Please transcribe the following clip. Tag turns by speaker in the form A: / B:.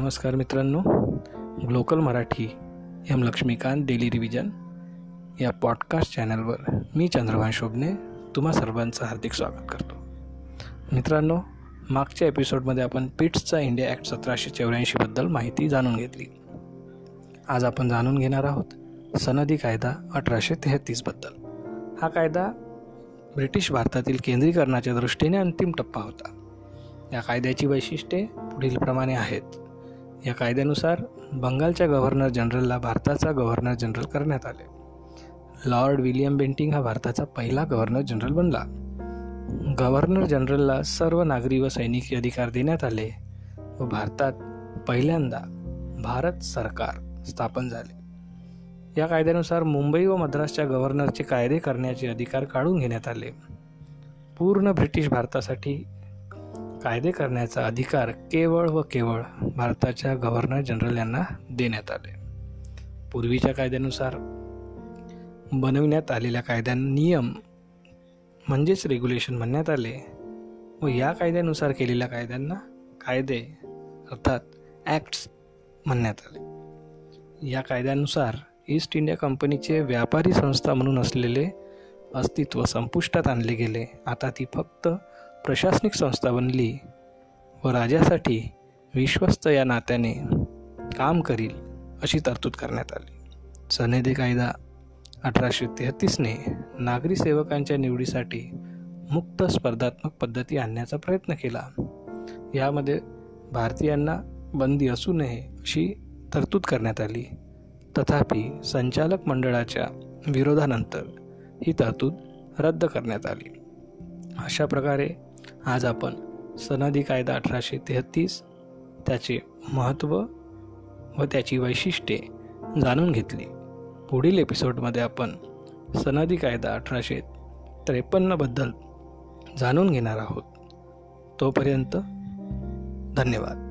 A: नमस्कार मित्रांनो glocal Marathi M Laxmikant daily revision या पॉडकास्ट चॅनलवर मी चंद्रभान शोभने तुम्हा सर्वांचं हार्दिक स्वागत करतो. मित्रांनो मागच्या एपिसोडमध्ये आपण पिट्सचा इंडिया ॲक्ट सतराशे चौऱ्याऐंशीबद्दल माहिती जाणून घेतली. आज आपण जाणून घेणार आहोत सनदी कायदा अठराशे तेहतीसबद्दल हा कायदा ब्रिटिश भारतातील केंद्रीकरणाच्या दृष्टीने अंतिम टप्पा होता. या कायद्याची वैशिष्ट्ये पुढीलप्रमाणे आहेत. या कायद्यानुसार बंगालच्या गव्हर्नर जनरलला भारताचा गव्हर्नर जनरल करण्यात आले. लॉर्ड विलियम बेंटिंग हा भारताचा पहिला गव्हर्नर जनरल बनला. गव्हर्नर जनरलला सर्व नागरी व सैनिकी अधिकार देण्यात आले व भारतात पहिल्यांदा भारत सरकार स्थापन झाले. या कायद्यानुसार मुंबई व मद्रासच्या गव्हर्नरचे कायदे करण्याचे अधिकार काढून घेण्यात आले. पूर्ण ब्रिटिश भारतासाठी कायदे करण्याचा अधिकार केवळ व केवळ भारताच्या गव्हर्नर जनरल यांना देण्यात आले. पूर्वीच्या कायद्यानुसार बनविण्यात आलेल्या कायद्या नियम म्हणजेच रेग्युलेशन म्हणण्यात आले व या कायद्यानुसार केलेल्या कायद्यांना कायदे अर्थात ॲक्ट्स म्हणण्यात आले. या कायद्यानुसार ईस्ट इंडिया कंपनीचे व्यापारी संस्था म्हणून असलेले अस्तित्व संपुष्टात आणले गेले. आता ती फक्त प्रशासनिक संस्था बनली व राजासाठी विश्वस्त या नात्याने काम करील अशी तरतूद करण्यात आली. सनेदे कायदा अठराशे तेहतीसने नागरी सेवकांच्या निवडीसाठी मुक्त स्पर्धात्मक पद्धती आणण्याचा प्रयत्न केला. यामध्ये भारतीयांना बंदी असू नये अशी तरतूद करण्यात आली. तथापि संचालक मंडळाच्या विरोधानंतर ही तरतूद रद्द करण्यात आली. अशा प्रकारे आज आपण सनदी कायदा अठराशे तेहतीस त्याचे महत्त्व व त्याची वैशिष्ट्ये जाणून घेतली. पुढील एपिसोडमध्ये आपण सनदी कायदा अठराशे त्रेपन्नबद्दल जाणून घेणार आहोत. तोपर्यंत धन्यवाद.